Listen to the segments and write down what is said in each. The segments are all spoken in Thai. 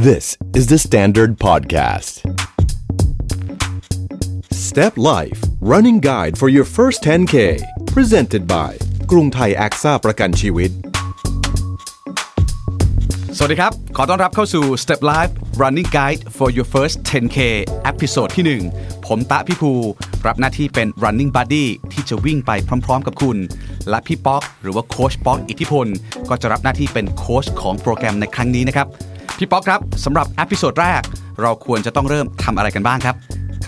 This is the Standard Podcast. Step Life Running Guide for your first 10K presented by กรุงไทยแอคซ่าประกันชีวิต สวัสดีครับ ขอต้อนรับเข้าสู่ Step Life Running Guide for your first 10K episode ที่ 1 ผมตา พิภู รับหน้าที่เป็น Running Buddy ที่จะวิ่งไปพร้อม ๆ กับคุณ และพี่ป๊อก หรือว่าโค้ชป๊อกอิทธิพล ก็จะรับหน้าที่เป็นโค้ชของโปรแกรมในครั้งนี้นะครับ พี่ป๊อกครับสำหรับ episode แรก เราควรจะต้องเริ่มทำอะไรกันบ้างครับ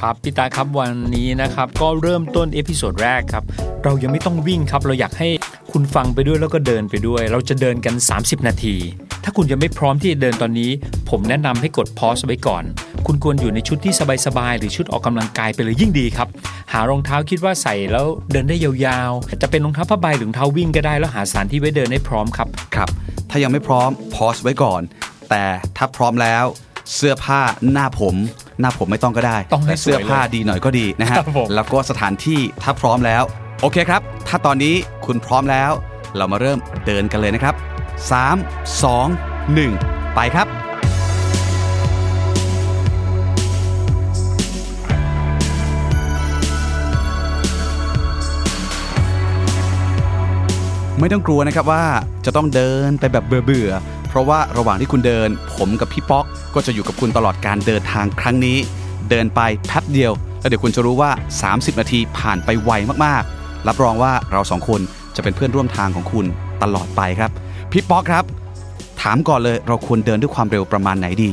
ครับพี่ตาครับวันนี้นะครับก็เริ่มต้น episode แรกครับเรายังไม่ต้องวิ่งครับ เราอยากให้คุณฟังไปด้วยแล้วก็เดินไปด้วย เราจะเดินกัน 30 นาที ถ้าคุณยังไม่พร้อมที่จะเดินตอนนี้ ผมแนะนำให้กด pause ไว้ก่อน คุณควรอยู่ในชุดที่สบายๆหรือชุดออกกำลังกายไปเลยยิ่งดีครับ หารองเท้าคิดว่าใส่แล้วเดินได้ยาวๆ จะเป็นรองเท้าผ้าใบหรือรองเท้าวิ่งก็ได้แล้วหาสถานที่ไว้เดินให้พร้อมครับครับถ้ายังไม่พร้อมพอสไว้ก่อน แต่ถ้าพร้อมแล้วเสื้อผ้าหน้าผม หน้าผมไม่ต้องก็ได้ต้องให้แต่เสื้อสวยเลยผ้าดีหน่อยก็ดีนะฮะครับผม แล้วก็สถานที่ถ้าพร้อมแล้ว โอเคครับ ถ้าตอนนี้คุณพร้อมแล้ว เรามาเริ่มเดินกันเลยนะครับ 3 2 1 ไปครับ ไม่ต้องกลัวนะครับว่าจะต้องเดินไปแบบเบื่อๆเพ ราะว่าระหว่างที่คุณเดิน ผมกับพี่ป๊อกก็จะอยู่กับคุณตลอดการเดินทางครั้งนี้ เดินไปแป๊บเดียว แล้วเดี๋ยวคุณจะรู้ว่า 30 นาทีผ่านไปไวมากๆ รับรองว่าเราสองคนจะเป็นเพื่อนร่วมทางของคุณตลอดไปครับ พี่ป๊อกครับ ถามก่อนเลยเราควรเดินด้วยความเร็วประมาณไหนดี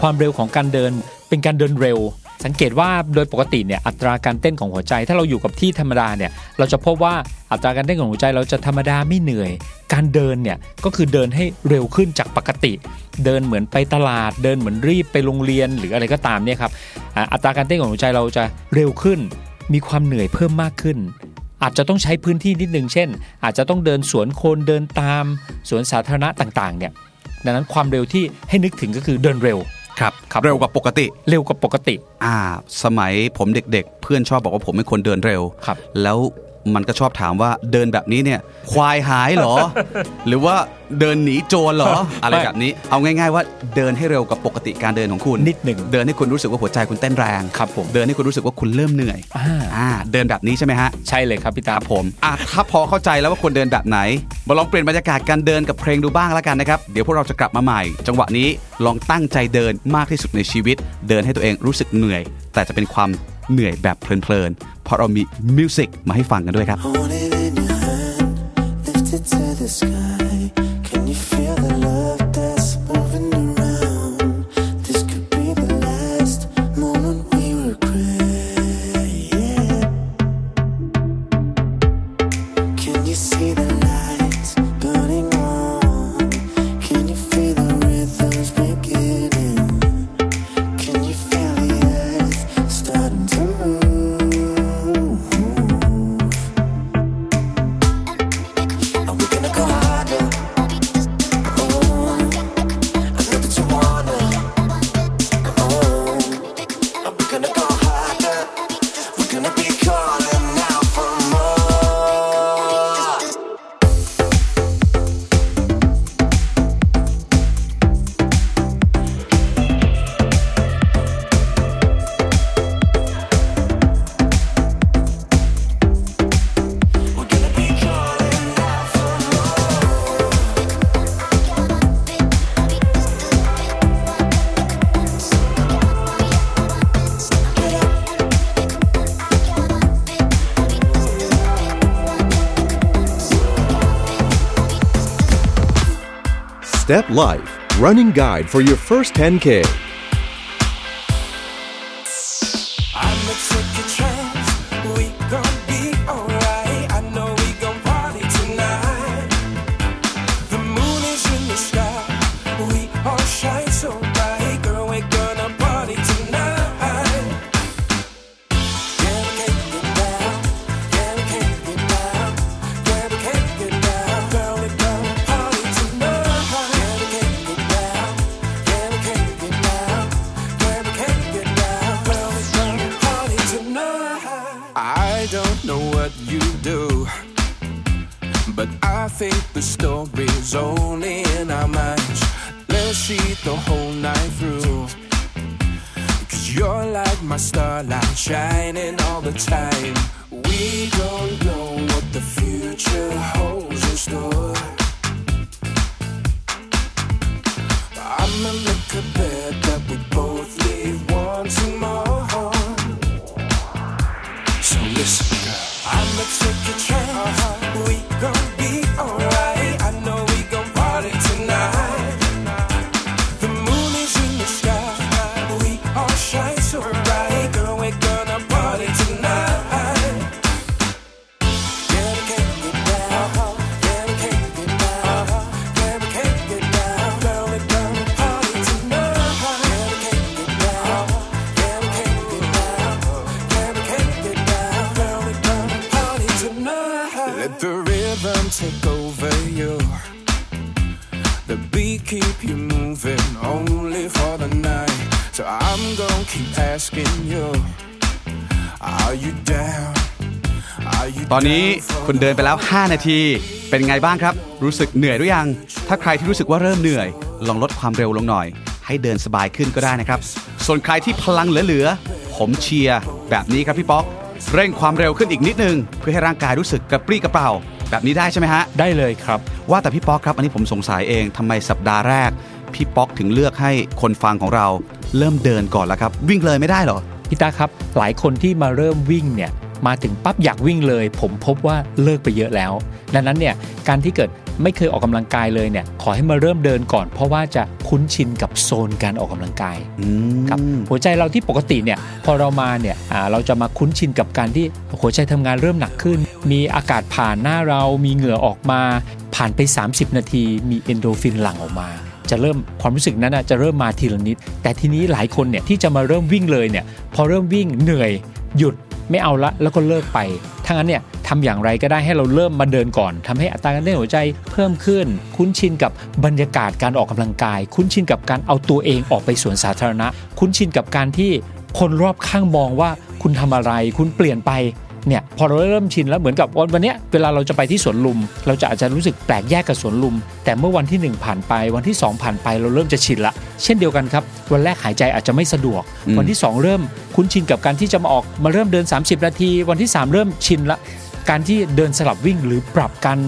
ความเร็วของการเดินเป็นการเดินเร็ว สังเกตว่าโดยปกติเนี่ยอัตราการเต้นของหัวใจ ถ้าเราอยู่กับที่ธรรมดาเนี่ยเราจะพบว่าอัตราการเต้นของหัวใจเราจะธรรมดาไม่เหนื่อย การเดินเนี่ยก็คือเดินให้เร็วขึ้นจากปกติ เดินเหมือนไปตลาด เดินเหมือนรีบไปโรงเรียนหรืออะไรก็ตามเนี่ยครับอัตราการเต้นของหัวใจเราจะเร็วขึ้น มีความเหนื่อยเพิ่มมากขึ้นอาจจะต้องใช้พื้นที่นิดนึงเช่น อาจจะต้องเดินสวนโคนเดินตามสวนสาธารณะต่างๆเนี่ยดังนั้นความเร็วที่ให้นึกถึงก็คือเดินเร็ว ครับครับเร็วกว่าปกติ เร็วกว่าปกติ อ่า สมัยผมเด็กๆ เพื่อนชอบบอกว่าผมเป็นคนเดินเร็วครับแล้ว มันก็ชอบถามว่าเดินแบบนี้เนี่ยควายหายเหรอ หรือว่าเดินหนีโจรเหรอ อะไรแบบนี้ เอาง่าย ๆ ว่าเดินให้เร็วกว่าปกติการเดินของคุณนิดหนึ่งเดินให้คุณรู้สึกว่าหัวใจคุณเต้นแรงครับผมเดินให้คุณรู้สึกว่าคุณเริ่มเหนื่อยอ่าอ่าเดินแบบนี้ใช่ไหมฮะใช่เลยครับพี่คตารับผมอะถ้าพอเข้าใจแล้วว่าควรเดินแบบไหนมาลองเปลี่ยนบรรยากาศการเดินกับเพลงดูบ้างแล้วกันนะครับเดี๋ยวพวกเราจะกลับมาใหม่ จังหวะนี้ลองตั้งใจเดินมากที่สุดในชีวิต เดินให้ตัวเองรู้สึกเหนื่อย แต่จะเป็นความ เหนื่อยแบบเพลินๆ เพราะเรามีมิวสิกมาให้ฟังกันด้วยครับ Hold it in your hand, lift it to the sky. Step Life Running Guide for your first 10K We don't อนนี้ down for คุณเดินไปแล้ว 5 นาที เป็นไงบ้างครับ รู้สึกเหนื่อยหรือยัง ถ้าใครที่รู้สึกว่าเริ่มเหนื่อย ลองลดความเร็วลงหน่อย ให้เดินสบายขึ้นก็ได้นะครับ ส่วนใครที่พลังเหลือๆ ผมเชียร์แบบนี้ครับพี่ป๊อก เร่งความเร็วขึ้นอีกนิดนึง เพื่อให้ร่างกายรู้สึกกระปรี้กระเปร่า แบบนี้ได้ใช่ไหมฮะ ได้เลยครับ ว่าแต่พี่ป๊อกครับ อันนี้ผมสงสัยเองทำไมสัปดาห์แรก พี่ป๊อกถึงเลือกให้คนฟังของเรา เริ่มเดินก่อนแล้วครับ วิ่งเลยไม่ได้เหรอ พี่ตาครับ หลายคนที่มาเริ่มวิ่งเนี่ย มาถึงปั๊บอยากวิ่งเลย ผมพบว่าเลิกไปเยอะแล้ว ดังนั้นเนี่ยการที่เกิดไม่เคยออกกำลังกายเลยเนี่ยขอให้มาเริ่มเดินก่อน เพราะว่าจะคุ้นชินกับโซนการออกกำลังกายอืมครับหัวใจเราที่ปกติเนี่ยพอเรามาเนี่ยอ่าเราจะมาคุ้นชินกับการที่หัวใจทำงานเริ่มหนักขึ้น มีอากาศผ่านหน้าเรามีเหงื่อออกมา ผ่านไป 30 นาที มีเอนโดรฟินหลั่งออกมาจะเริ่มความรู้สึกนั้นน่ะจะเริ่มมาทีละนิด แต่ทีนี้หลายคนเนี่ยที่จะมาเริ่มวิ่งเลยเนี่ยพอเริ่มวิ่งเหนื่อยหยุด ไม่เอาละแล้วก็เลิกไปทั้งนั้นเนี่ยทำอย่างไรก็ได้ให้เราเริ่มมาเดินก่อนทำให้อัตราการเต้นหัวใจเพิ่มขึ้น คุ้นชินกับบรรยากาศการออกกำลังกาย คุ้นชินกับการเอาตัวเองออกไปสวนสาธารณะ คุ้นชินกับการที่คนรอบข้างมองว่าคุณทำอะไร คุณเปลี่ยนไป เนี่ยพอเราเริ่มชินแล้วเหมือนกับวันวันเนี้ยเวลาเราจะไปที่สวนลุม เราจะอาจจะรู้สึกแปลกแยกกับสวนลุม แต่เมื่อวันที่หนึ่งผ่านไป วันที่สองผ่านไปเราเริ่มจะชินละ เช่นเดียวกันครับ วันแรกหายใจอาจจะไม่สะดวกอืมวันที่ 2 เริ่มคุ้นชินกับการที่จะมาออกมาเริ่มเดิน 30 นาที วันที่ 3 เริ่มชินละ การที่เดินสลับวิ่งหรือปรับการ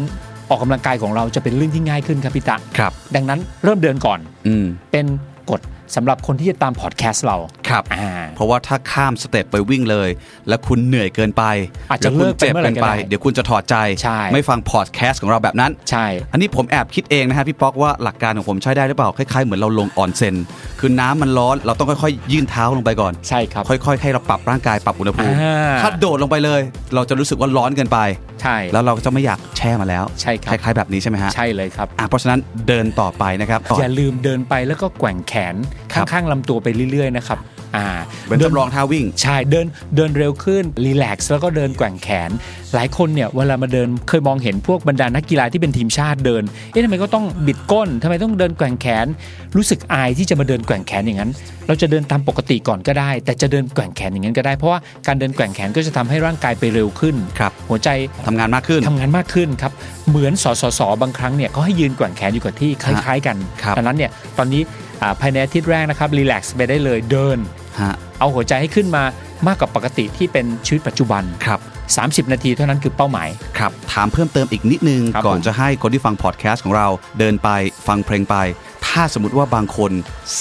ออกกำลังกายของเราจะเป็นเรื่องที่ง่ายขึ้นครับพี่ตะครับ ดังนั้นเริ่มเดินก่อนอืมเป็นกฎสำหรับคนที่จะตามพอดแคสต์เรา ครับอ่าเพราะว่าถ้าข้ามสเต็ปไปวิ่งเลย แล้วคุณเหนื่อยเกินไปอาจจะแล้วคุณเลิกไปเจ็บเมื่อไหร่เกินไปก็ได้เดี๋ยวคุณจะถอดใจใช่ไม่ฟังพอดแคสต์ของเราแบบนั้นใช่ อันนี้ผมแอบคิดเองนะฮะพี่ป๊อกว่าหลักการของผมใช้ได้หรือเปล่าคล้ายๆเหมือนเราลงออนเซนคือน้ำมันร้อนเราต้องค่อยๆ ยื่นเท้าลงไปก่อนใช่ครับค่อยๆให้เราปรับร่างกายปรับอุณหภูมิอ่าถ้าโดดลงไปเลย เราจะรู้สึกว่าร้อนเกินไปใช่แล้วเราก็จะไม่อยากแช่มาแล้วใช่ครับคล้ายๆแบบนี้ใช่ไหมฮะใช่เลยครับอะเพราะฉะนั้นเดินต่อไปนะครับอย่าลืมเดินไปแล้วก็แกว่งแขนครับข้างๆลำตัวไปเรื่อยๆนะครับ อ่าเป็นจำลองท่าวิ่ง ใช่เดินเดินเร็วขึ้นรีแลกซ์แล้วก็เดินแกว่งแขน หลายคนเนี่ยเวลามาเดินเคยมองเห็นพวกบรรดานักกีฬาที่เป็นทีมชาติเดินเอ๊ะทำไมก็ต้องบิดก้นทำไมต้องเดินแกว่งแขน รู้สึกอายที่จะมาเดินแกว่งแขนอย่างนั้น เราจะเดินตามปกติก่อนก็ได้ แต่จะเดินแกว่งแขนอย่างนั้นก็ได้เพราะว่าการเดินแกว่งแขนก็จะทำให้ร่างกายไปเร็วขึ้นครับหัวใจทำงานมากขึ้นทำงานมากขึ้นครับเหมือนสสสบางครั้งเนี่ยเขาให้ยืนแกว่งแขนอยู่กับที่คล้าย ๆ กันครับดังนั้นเนี่ยตอนนี้อ่าภายในอาทิตย์แรกนะครับ relax ไปได้เลยเดินฮะ เอาหัวใจให้ขึ้นมามากกว่าปกติที่เป็นชีวิตปัจจุบันครับ30 นาทีเท่านั้นคือเป้าหมาย ครับ ถามเพิ่มเติมอีกนิดนึงครับก่อนผมจะให้คนที่ฟังพอดแคสต์ของเราเดินไปฟังเพลงไป ถ้าสมมติว่าบางคน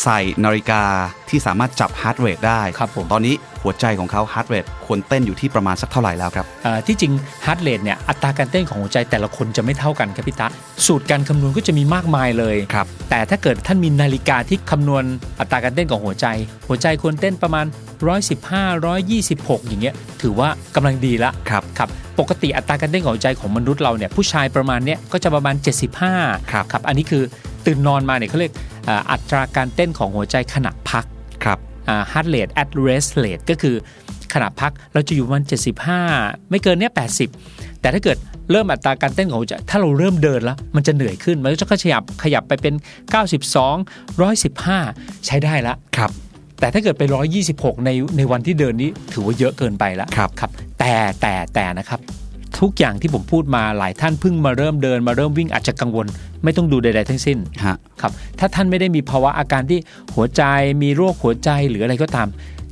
ใส่นาฬิกาที่สามารถจับ heart rate ได้ครับผมตอนนี้หัวใจของเขา heart rate ควรเต้นอยู่ที่ประมาณสักเท่าไหร่แล้วครับเอ่อที่จริง heart rate เนี่ยอัตราการเต้นของหัวใจแต่ละคนจะไม่เท่ากันครับพี่ตะสูตรการคำนวณก็จะมีมากมายเลยครับแต่ถ้าเกิดท่านมีนาฬิกาที่คำนวณอัตราการเต้นของหัวใจ หัวใจควรเต้นประมาณ 115 126 อย่างเงี้ยถือว่ากำลังดีละครับครับปกติอัตราการเต้นของหัวใจของมนุษย์เราเนี่ยผู้ชายประมาณเนี้ยก็จะประมาณ 75ครับครับอันนี้คือ ตื่นนอนมาเนี่ยเขาเรียกอ่าอัตราการเต้นของหัวใจขณะพักครับ heart rate at rest rate ก็คือขณะพักเราจะอยู่ประมาณ75 ไม่เกินเนี้ย80 แต่ถ้าเกิดเริ่มอัตราการเต้นของหัวใจถ้าเราเริ่มเดินแล้ว มันจะเหนื่อยขึ้น มันก็จะขยับขยับไปเป็น 92 115 ใช้ได้ละครับแต่ถ้าเกิดไป 126 ในในวันที่เดินนี้ถือว่าเยอะเกินไปแล้วครับครับ แต่แต่แต่นะครับ ทุกอย่างที่ผมพูดมาหลายท่านเพิ่งมาเริ่มเดินมาเริ่มวิ่งอาจจะกังวล ไม่ต้องดูใด ๆ ทั้งสิ้นฮะครับถ้าท่านไม่ได้มีภาวะอาการที่หัวใจมีโรคหัวใจหรืออะไรก็ตาม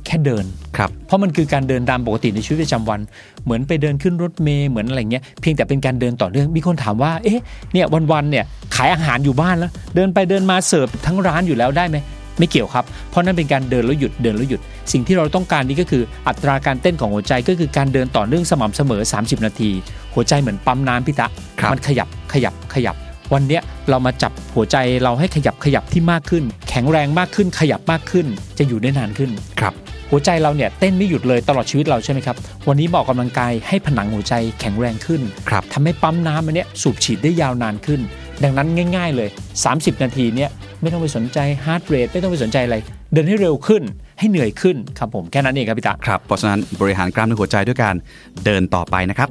แค่เดินครับเพราะมันคือการเดินตามปกติในชีวิตประจำวัน เหมือนไปเดินขึ้นรถเมล์เหมือนอะไรเงี้ยเพียงแต่เป็นการเดินต่อเนื่องมีคนถามว่าเอ๊ะเนี่ยวันๆเนี่ยขายอาหารอยู่บ้านแล้ว เดินไปเดินมาเสิร์ฟทั้งร้านอยู่แล้วได้ไหม ไม่เกี่ยวครับ เพราะนั่นเป็นการเดินแล้วหยุดเดินแล้วหยุด สิ่งที่เราต้องการนี่ก็คืออัตราการเต้นของหัวใจก็คือการเดินต่อเนื่องสม่ำเสมอ 30 นาที หัวใจเหมือนปั๊มน้ำพิตะครับมันขยับขยับขยับ วันเนี้ยเรามาจับหัวใจเราให้ขยับขยับที่มากขึ้น แข็งแรงมากขึ้นขยับมากขึ้น จะอยู่ได้นานขึ้นครับหัวใจเราเนี่ยเต้นไม่หยุดเลยตลอดชีวิตเราใช่ไหมครับ วันนี้ออกกำลังกายให้ผนังหัวใจแข็งแรงขึ้นครับทำให้ปั๊มน้ำอันเนี้ยสูบฉีดได้ยาวนานขึ้น ดังนั้นง่ายๆเลย 30 นาทีเนี้ยไม่ต้องไปสนใจ heart rate ไม่ต้องไปสนใจอะไร เดินให้เร็วขึ้นให้เหนื่อยขึ้นครับผมแค่นั้นเองครับพี่ตาครับเพราะฉะนั้นบริหารกล้ามเนื้อหัวใจด้วยการเดินต่อไปนะครับ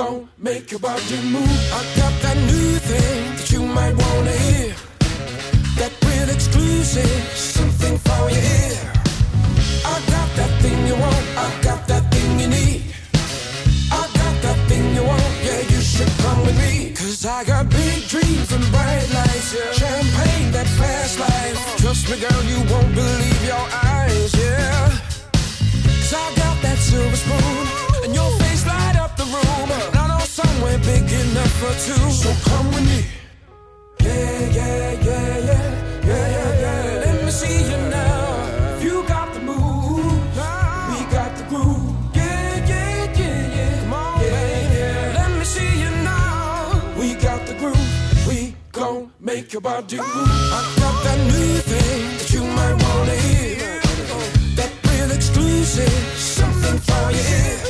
Gon' make your body move. I got that new thing that you might wanna hear. That real exclusive, something for your ear. I got that thing you want. I got that thing you need. I got that thing you want. Yeah, you should come with me. Cause I got big dreams and bright lights. Yeah. Champagne, that fast life. Trust me, girl, you won't believe your eyes. Yeah. Cause I got that silver spoon, somewhere big enough for two. So come with me. Yeah, yeah, yeah, yeah, yeah, yeah, yeah. Let me see you now. You got the moves, we got the groove. Yeah, yeah, yeah, yeah. Come on, yeah, yeah. Let me see you now. We got the groove. We gon' make your body move. I got that new thing that you might wanna hear. That real exclusive, something for ear.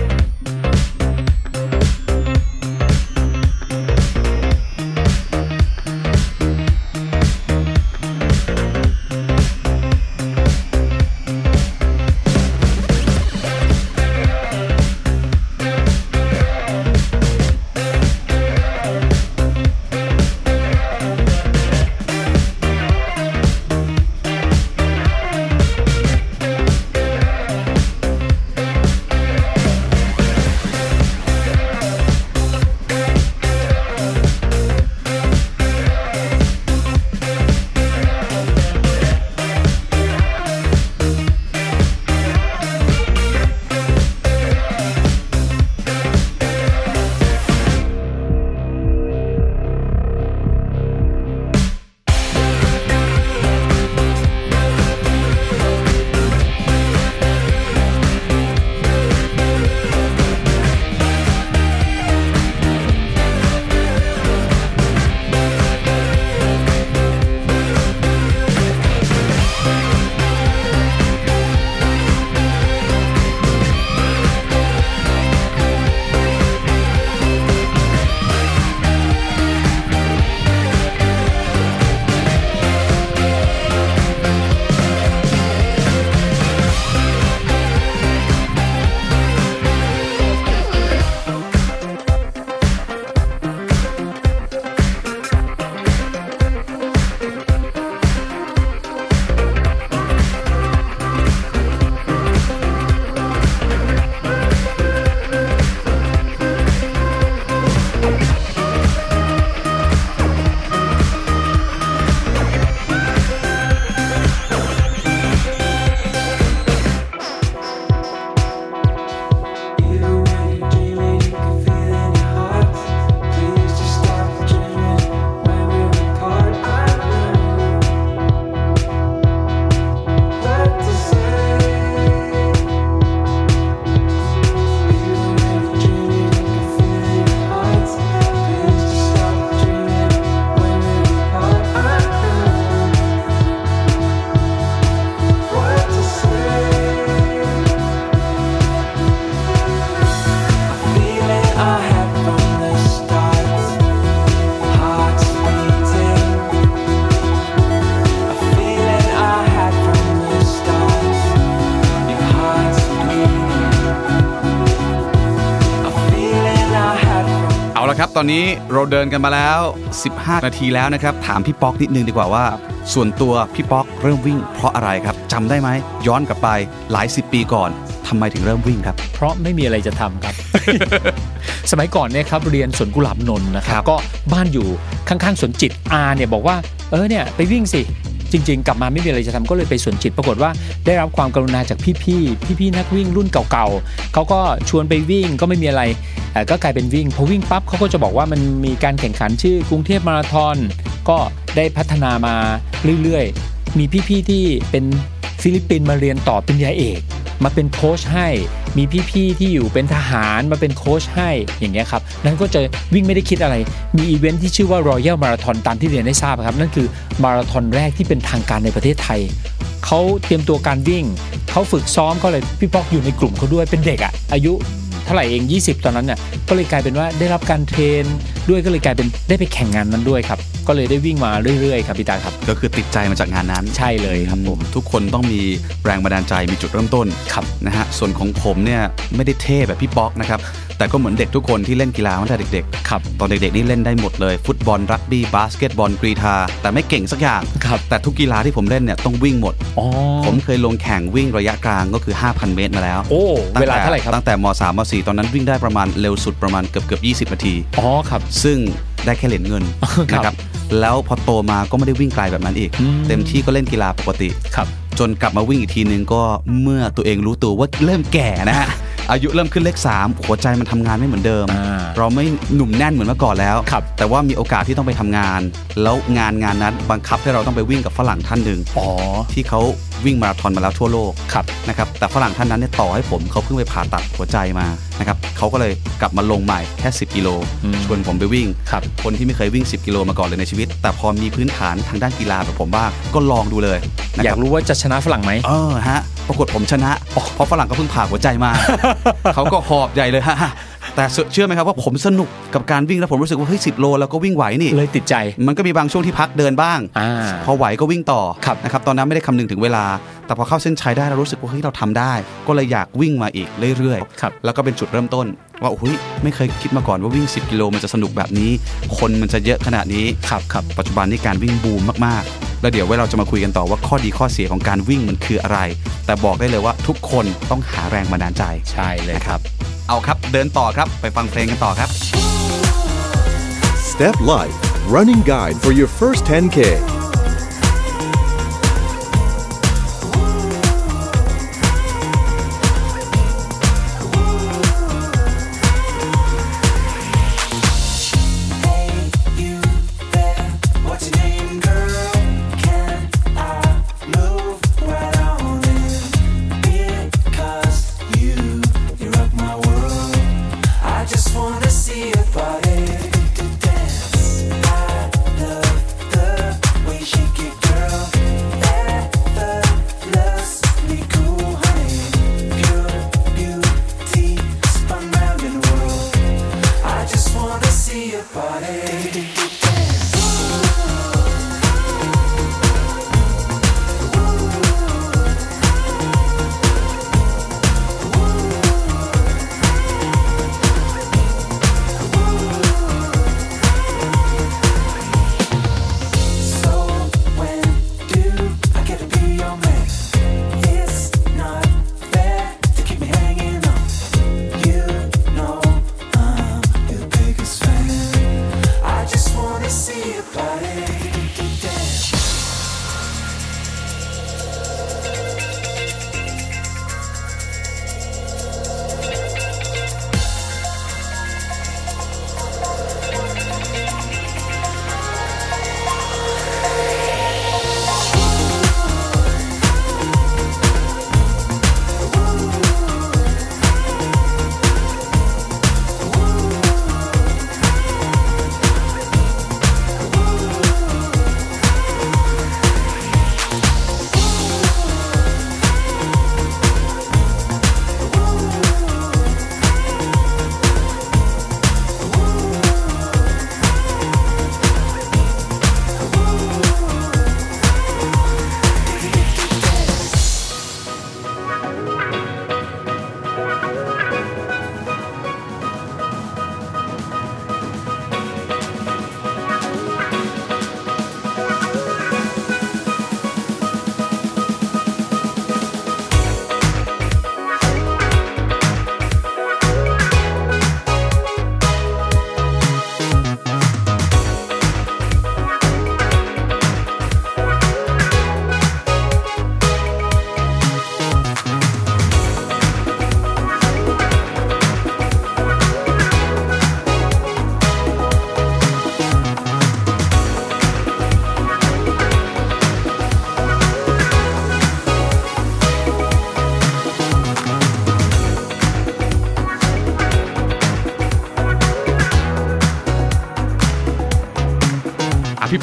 อนนี้เราเดินกันมาแล้ว 15 นาทีแล้วนะครับ ถามพี่ป๊อกนิดนึงดีกว่าว่า ส่วนตัวพี่ป๊อกเริ่มวิ่งเพราะอะไรครับจำได้ไหมย้อนกลับไปหลายสิบปีก่อนทำไมถึงเริ่มวิ่งครับ เพราะไม่มีอะไรจะทำครับ สมัยก่อนเนี่ยครับเรียนสวนกุหลาบนนท์นะครัครับบก็บ้านอยู่ข้างๆสวนจิตอาเนี่ยบอกว่าเออเนี่ยไปวิ่งสิ จริง ๆ กลับมาไม่มีอะไรจะทำก็เลยไปสวนจิต ปรากฏว่าได้รับความกรุณาจากพี่ๆพี่ๆนักวิ่งรุ่นเก่าๆเขาก็ชวนไปวิ่งก็ไม่มีอะไรเอ่ก็กลายเป็นวิ่งพอวิ่งปั๊บเขาก็จะบอกว่ามันมีการแข่งขันชื่อกรุงเทพมาราธอนก็ได้พัฒนามาเรื่อยๆ มีพี่ๆที่เป็นฟิลิปปินส์มาเรียนต่อปริญญาเอก มาเป็นโค้ชให้ มีพี่ๆที่อยู่เป็นทหารมาเป็นโค้ชให้อย่างเงี้ยครับนั้นก็จะวิ่งไม่ได้คิดอะไร มีอีเวนท์ที่ชื่อว่า Royal Marathon ตามที่เรียนให้ทราบครับ นั่นคือมาราธอนแรกที่เป็นทางการในประเทศไทยเขาเตรียมตัวการวิ่งเขาฝึกซ้อมก็เลยพี่ป๊อกอยู่ในกลุ่มเขาด้วยเป็นเด็กอะอายุเท่าไหร่เอง 20 ตอนนั้นน่ะก็เลยกลายเป็นว่าได้รับการ train ด้วยก็เลยกลายเป็นได้ไปแข่งงานนั้นด้วยครับก็เลยได้วิ่งมาเรื่อยๆครับพี่ตาครับ ก็คือติดใจมาจากงานนั้นใช่เลยครับผมทุกคนต้องมีแรงบันดาลใจมีจุดเริ่มต้นครับนะฮะส่วนของผมเนี่ยไม่ได้เท่แบบพี่ป๊อกนะครับแต่ก็เหมือนเด็กทุกคนที่เล่นกีฬามาตั้งแต่เด็กๆครับตอนเด็กๆนี่เล่นได้หมดเลย ฟุตบอลรักบี้บาสเกตบอลกรีฑาแต่ไม่เก่งสักอย่างครับแต่ทุกกีฬาที่ผมเล่นเนี่ยต้องวิ่งหมดอ๋อผมเคยลงแข่งวิ่งระยะกลางก็คือ 5,000 เมตรมาแล้วโอ้ตั้งเวลาแต่เท่าไหร่ครับตั้งแต่ม 3 ม 4 ตอนนั้นวิ่งได้ประมาณเร็วสุดประมาณเกือบเกือบ20 นาทีอ๋อครับซึ่ง ได้แค่เหรียญเงินครับนะครับแล้วพอโตมาก็ไม่ได้วิ่งไกลแบบนั้นอีกอืมเต็มที่ก็เล่นกีฬาปกติครับจนกลับมาวิ่งอีกทีนึงก็เมื่อตัวเองรู้ตัวว่าเริ่มแก่นะฮะ อายุเริ่มขึ้นเลข3หัวใจมันทำงานไม่เหมือนเดิมอ่าเราไม่หนุ่มแน่นเหมือนเมื่อก่อนแล้วครับแต่ว่ามีโอกาสที่ต้องไปทำงาน แล้วงานงานนั้นบังคับให้เราต้องไปวิ่งกับฝรั่งท่านหนึ่งอ๋อที่เขาวิ่งมาราธอนมาแล้วทั่วโลกครับนะครับแต่ฝรั่งท่านนั้นเนี่ยต่อให้ผมเขาเพิ่งไปผ่าตัดหัวใจมานะครับเขาก็เลยกลับมาลงใหม่แค่ 10 กิโลอืมชวนผมไปวิ่งครับคนที่ไม่เคยวิ่ง 10 กิโลมาก่อนเลยในชีวิต แต่พอมีพื้นฐานทางด้านกีฬาแบบผมบ้างก็ลองดูเลยนะอคยารับกรู้ว่าจะชนะฝรั่งไหมเออฮะ ปรากฏผมชนะเพราะฝรั่งก็เพิ่งผ่าหัวใจมา เขาก็หอบใหญ่เลยฮะแต่เชื่อไหมครับว่าผมสนุกกับการวิ่งแล้วผมรู้สึกว่าเฮ้ยสิโลแล้วก็วิ่งไหวนี่เลยติดใจ มันก็มีบางช่วงที่พักเดินบ้างอ่าพอไหวก็วิ่งต่อครับนะครับตอนนั้นไม่ได้คำนึงถึงเวลา แต่พอเข้าเส้นชัยได้เรารู้สึกว่าเฮ้ยเราทำได้ ก็เลยอยากวิ่งมาอีกเรื่อยครับแล้วก็เป็นจุดเริ่มต้น ว่าโอ้ยไม่เคยคิดมาก่อนว่าวิ่ง 10 กิโลมันจะสนุกแบบนี้ คนมันจะเยอะขนาดนี้ครับครับปัจจุบันนี้การวิ่งบูมมากๆ แล้วเดี๋ยวไว้เราจะมาคุยกันต่อว่าข้อดีข้อเสียของการวิ่งมันคืออะไร แต่บอกได้เลยว่าทุกคนต้องหาแรงบันดาลใจใช่เลยครับ เอาครับเดินต่อครับไปฟังเพลงกันต่อครับ Step Life Running Guide for your first 10K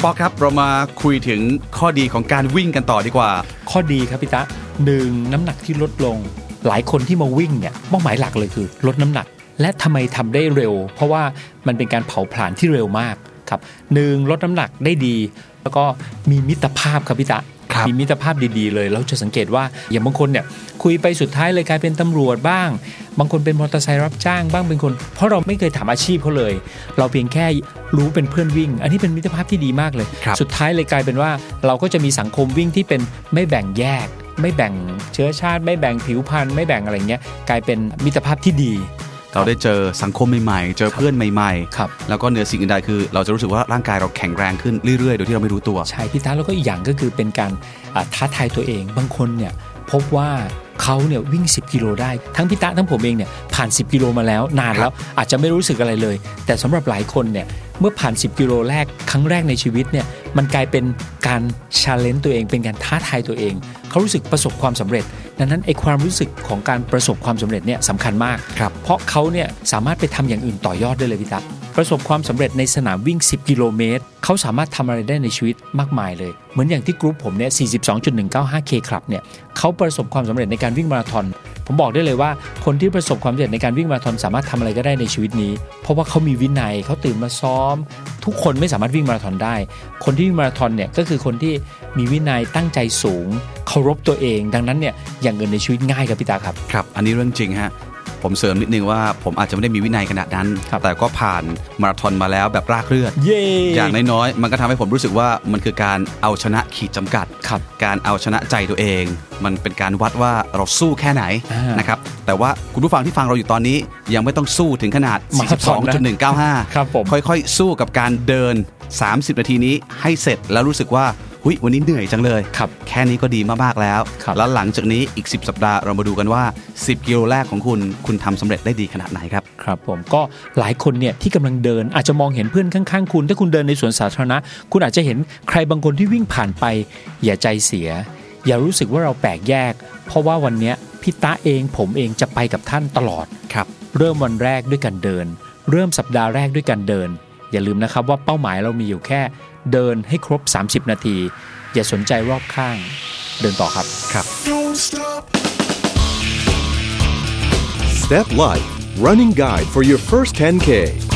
ป๊อกครับ เรามาคุยถึงข้อดีของการวิ่งกันต่อดีกว่า ข้อดีครับพี่ตะหนึ่งน้ำหนักที่ลดลง หลายคนที่มาวิ่งเนี่ยเป้าหมายหลักเลยคือ ลดน้ำหนัก และทำไมทำได้เร็ว เพราะว่ามันเป็นการเผาผลาญที่เร็วมากครับหนึ่งลดน้ำหนักได้ดี แล้วก็มีมิตรภาพครับพี่ตะ มีมิตรภาพดีๆเลย เราจะสังเกตว่าอย่างบางคนเนี่ยคุยไปสุดท้ายเลยกลายเป็นตำรวจบ้าง บางคนเป็นมอเตอร์ไซค์รับจ้างบ้างเป็นคน เพราะเราไม่เคยถามอาชีพเขาเลย เราเพียงแค่รู้เป็นเพื่อนวิ่ง อันนี้เป็นมิตรภาพที่ดีมากเลยครับสุดท้ายเลยกลายเป็นว่าเราก็จะมีสังคมวิ่งที่เป็นไม่แบ่งแยก ไม่แบ่งเชื้อชาติ ไม่แบ่งผิวพรรณไม่แบ่งอะไรเงี้ยกลายเป็นมิตรภาพที่ดี เราได้เจอสังคมใหม่ๆ เจอเพื่อนใหม่ครับๆแล้วก็เหนือสิ่งอื่นใดคือ เราจะรู้สึกว่าร่างกายเราแข็งแรงขึ้นเรื่อยๆ โดยที่เราไม่รู้ตัว ใช่พี่ตาแล้วก็อีกอย่างก็คือเป็นการอ่าท้าทายตัวเอง บางคนเนี่ยพบว่าเขาเนี่ยวิ่ง 10 กิโลได้ ทั้งพี่ตาทั้งผมเองเนี่ยผ่าน 10 กิโลมาแล้วนานแล้วอาจจะไม่รู้สึกอะไรเลย แต่สำหรับหลายคนเนี่ยเมื่อผ่าน 10 กิโลแรกครั้งแรกในชีวิตเนี่ยมันกลายเป็นการ challenge ตัวเอง เป็นการท้าทายตัวเอง เขารู้สึกประสบความสำเร็จ ดังนั้นไอ้ความรู้สึกของการประสบความสำเร็จเนี่ยสำคัญมากครับเพราะเขาเนี่ยสามารถไปทำอย่างอื่นต่อยอดได้เลยพี่ตั๊กประสบความสำเร็จในสนามวิ่ง 10 กิโลเมตร เขาสามารถทำอะไรได้ในชีวิตมากมายเลย เหมือนอย่างที่กรุ๊ปผมเนี่ย 42.195K ครับเนี่ยเขาประสบความสำเร็จในการวิ่งมาราธอน ผมบอกได้เลยว่า คนที่ประสบความสำเร็จในการวิ่งมาราธอนสามารถทำอะไรก็ได้ในชีวิตนี้ เพราะว่าเขามีวินัยเขาตื่นมาซ้อม ทุกคนไม่สามารถวิ่งมาราธอนได้ คนที่วิ่งมาราธอนเนี่ยก็คือคนที่มีวินัยตั้งใจสูง เคารพตัวเอง ดังนั้นเนี่ยอย่างอื่นในชีวิตง่ายครับพี่ตาครับ ครับ อันนี้เรื่องจริงฮะผมเสริมนิดนึงว่าผมอาจจะไม่ได้มีวินัยขนาดนั้นครับแต่ก็ผ่านมาราธอนมาแล้วแบบรากเลือดเย้อย่างน้อยๆ มันก็ทำให้ผมรู้สึกว่ามันคือการเอาชนะขีดจำกัดครับการเอาชนะใจตัวเอง มันเป็นการวัดว่าเราสู้แค่ไหนอ่านนะครับ แต่ว่าคุณผู้ฟังที่ฟังเราอยู่ตอนนี้ ยังไม่ต้องสู้ถึงขนาดมาราธอนนะ42.195 ครับผมค่อยๆ สู้กับการเดิน 30 นาทีนี้ให้เสร็จแล้วรู้สึกว่า หุยวันนี้เหนื่อยจังเลยครับแค่นี้ก็ดีมากๆแล้วครับแล้วหลังจากนี้อีก 10 สัปดาห์เรามาดูกันว่า 10 กิโลแรกของคุณคุณทำสำเร็จได้ดีขนาดไหนครับครับผมก็หลายคนเนี่ยที่กำลังเดินอาจจะมองเห็นเพื่อนข้างๆ คุณ ถ้าคุณเดินในสวนสาธารณะ คุณอาจจะเห็นใครบางคนที่วิ่งผ่านไป อย่าใจเสีย อย่ารู้สึกว่าเราแปลกแยก เพราะว่าวันเนี้ยพี่ตาเองผมเองจะไปกับท่านตลอดครับเริ่มวันแรกด้วยการเดิน เริ่มสัปดาห์แรกด้วยการเดิน อย่าลืมนะครับว่าเป้าหมายเรามีอยู่แค่ เดินให้ครบ 30 นาที อย่าสนใจรอบข้างเดินต่อครับครับ Don't stop. Step Life Running Guide for your first 10K.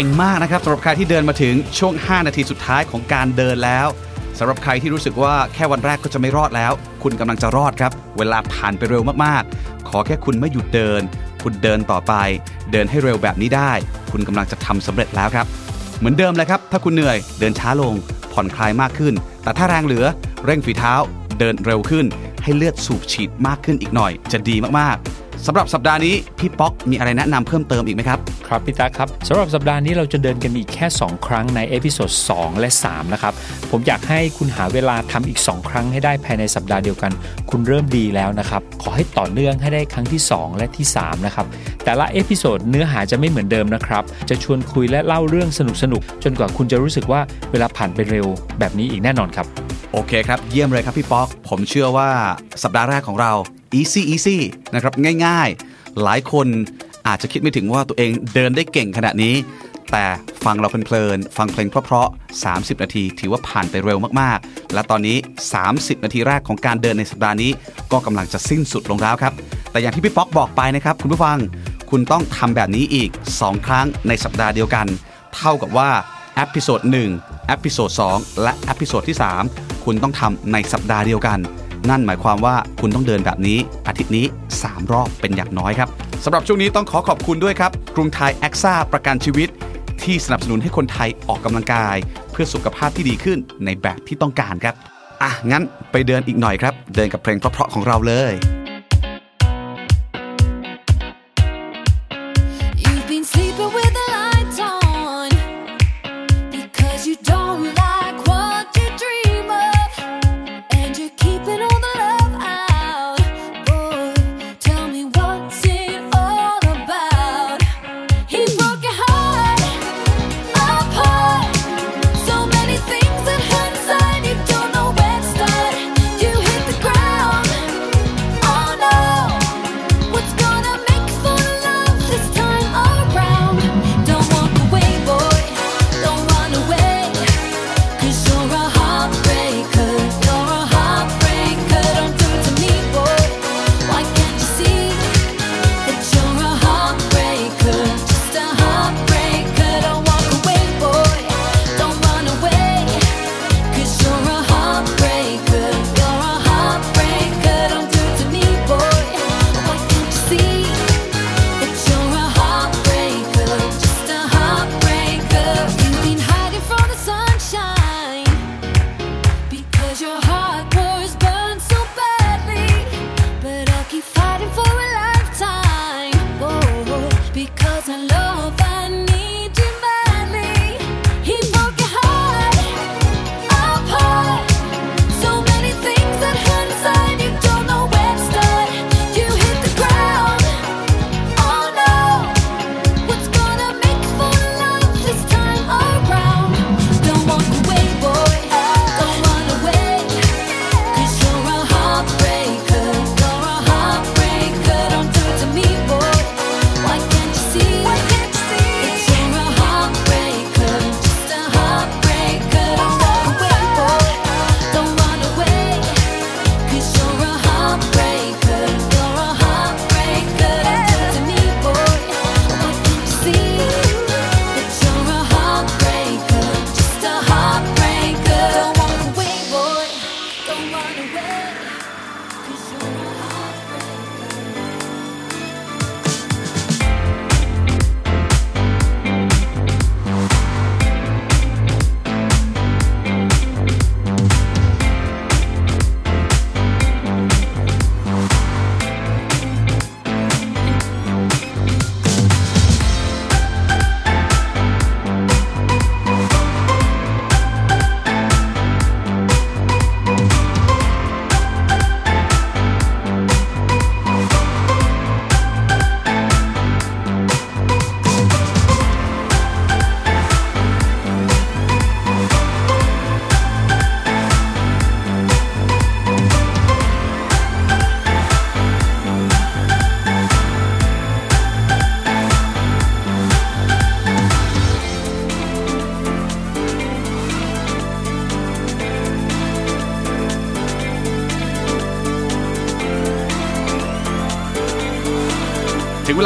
ก่งมากนะครับสำหรับใครที่เดินมาถึงช่วง 5 นาทีสุดท้ายของการเดินแล้วสำหรับใครที่รู้สึกว่าแค่วันแรกก็จะไม่รอดแล้ว คุณกำลังจะรอดครับ เวลาผ่านไปเร็วมากๆ ขอแค่คุณไม่หยุดเดิน คุณเดินต่อไป เดินให้เร็วแบบนี้ได้ คุณกำลังจะทำสำเร็จแล้วครับ เหมือนเดิมเลยครับ ถ้าคุณเหนื่อย เดินช้าลง ผ่อนคลายมากขึ้น แต่ถ้าแรงเหลือ เร่งฝีเท้า เดินเร็วขึ้น ให้เลือดสูบฉีดมากขึ้นอีกหน่อย จะดีมากๆ สำหรับสัปดาห์นี้พี่ป๊อกมีอะไรแนะนำเพิ่มเติมอีกไหมครับ ครับพี่ตาครับสำหรับสัปดาห์นี้เราจะเดินกันอีกแค่ 2 ครั้งในเอพิโซด2และ 3 นะครับ ผมอยากให้คุณหาเวลาทำอีก 2 ครั้งให้ได้ภายในสัปดาห์เดียวกัน คุณเริ่มดีแล้วนะครับ ขอให้ต่อเนื่องให้ได้ครั้งที่ 2 และที่ 3 นะครับ แต่ละ episode เนื้อหาจะไม่เหมือนเดิมนะครับ จะชวนคุยและเล่าเรื่องสนุกๆจนกว่าคุณจะรู้สึกว่าเวลาผ่านไปเร็ว แบบนี้อีกแน่นอนครับโอเคครับ เยี่ยมเลยครับพี่ป๊อก ผมเชื่อว่าสัปดาห์แรกของเรา easy easy นะครับง่ายๆ หลายคนอาจจะคิดไม่ถึงว่าตัวเองเดินได้เก่งขนาดนี้ แต่ฟังเราเพลินๆฟังเพลงเพราะๆ30 นาทีถือว่าผ่านไปเร็วมากๆ และตอนนี้ 30 นาทีแรกของการเดินในสัปดาห์นี้ ก็กำลังจะสิ้นสุดลงแล้วครับ แต่อย่างที่พี่ป๊อกบอกไปนะครับ คุณผู้ฟังคุณต้องทำแบบนี้อีก 2 ครั้งในสัปดาห์เดียวกัน เท่ากับว่า episode 1 episode 2และ episode ที่ 3 คุณต้องทำในสัปดาห์เดียวกัน นั่นหมายความว่าคุณต้องเดินแบบนี้ อาทิตย์นี้ 3 รอบเป็นอย่างน้อยครับสำหรับช่วงนี้ต้องขอขอบคุณด้วยครับกรุงไทยแอคซ่าประกันชีวิต ที่สนับสนุนให้คนไทยออกกำลังกาย เพื่อสุขภาพที่ดีขึ้นในแบบที่ต้องการครับอะงั้นไปเดินอีกหน่อยครับ เดินกับเพลงเพราะๆของเราเลย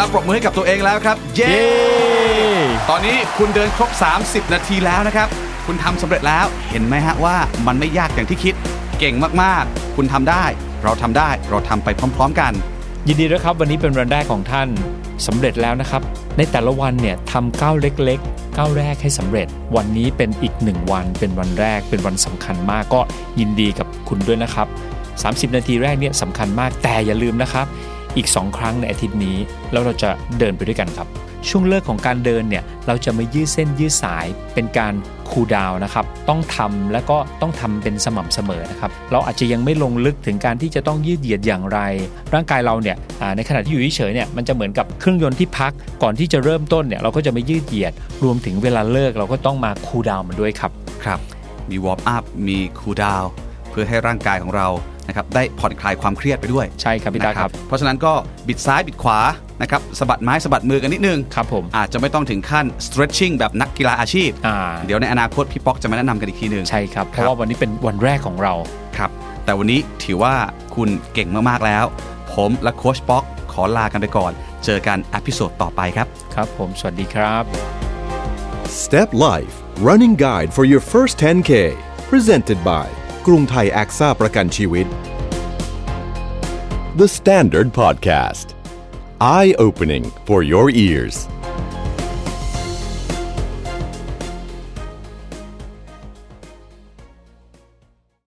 ถึงเวลาปรบมือให้กับตัวเองแล้วครับเย้เย้ ตอนนี้คุณเดินครบ 30 นาทีแล้วนะครับ คุณทำสำเร็จแล้วเห็นไหมฮะว่ามันไม่ยากอย่างที่คิด เก่งมากๆ คุณทำได้ เราทำได้เราทำไปพร้อม ๆ กัน ยินดีด้วยครับวันนี้เป็นวันแรกของท่านสำเร็จแล้วนะครับ ในแต่ละวันเนี่ยทำก้าวเล็กๆก้าวแรกให้สำเร็จ วันนี้เป็นอีกหนึ่งวัน เป็นวันแรกเป็นวันสำคัญมากก็ยินดีกับคุณด้วยนะครับ 30 นาทีแรกเนี่ยสำคัญมากแต่อย่าลืมนะครับ อีก 2 ครั้งในอาทิตย์นี้ แล้วเราจะเดินไปด้วยกันครับ ช่วงเลิกของการเดินเนี่ยเราจะไม่ยืดเส้นยืดสายเป็นการคูลดาวนะครับต้องทำแล้วก็ต้องทำเป็นสม่ำเสมอนะครับเราอาจจะยังไม่ลงลึกถึงการที่จะต้องยืดเหยียดอย่างไร ร่างกายเราเนี่ยในขณะที่อยู่เฉยเนี่ยมันจะเหมือนกับเครื่องยนต์ที่พักก่อนที่จะเริ่มต้นเนี่ยเราก็จะไม่ยืดเหยียด รวมถึงเวลาเลิกเราก็ต้องมาคูลดาวมันด้วยครับครับมี warm up มี cool down เพื่อให้ร่างกายของเรา นะครับได้ผ่อนคลายความเครียดไปด้วยใช่ครับพี่ตานะครับ เพราะฉะนั้นก็บิดซ้ายบิดขวานะครับสะบัดไม้สะบัดมือกันนิดนึงครับผมอาจจะไม่ต้องถึงขั้น stretching แบบนักกีฬาอาชีพอ่าเดี๋ยวในอนาคตพี่ป๊อกจะมาแนะนำกันอีกทีหนึ่งใช่ครับ ครับราะว่าวันนี้เป็นวันแรกของเราครับแต่วันนี้ถือว่าคุณเก่งมากๆแล้ว ผมและโค้ชป๊อกขอลากันไปก่อน เจอกัน episode ต่อไปครับ ครับผมสวัสดีครับ Step Life Running Guide for your first 10K Presented by กรุงไทย AXA ประกันชีวิต The Standard Podcast Eye Opening for your ears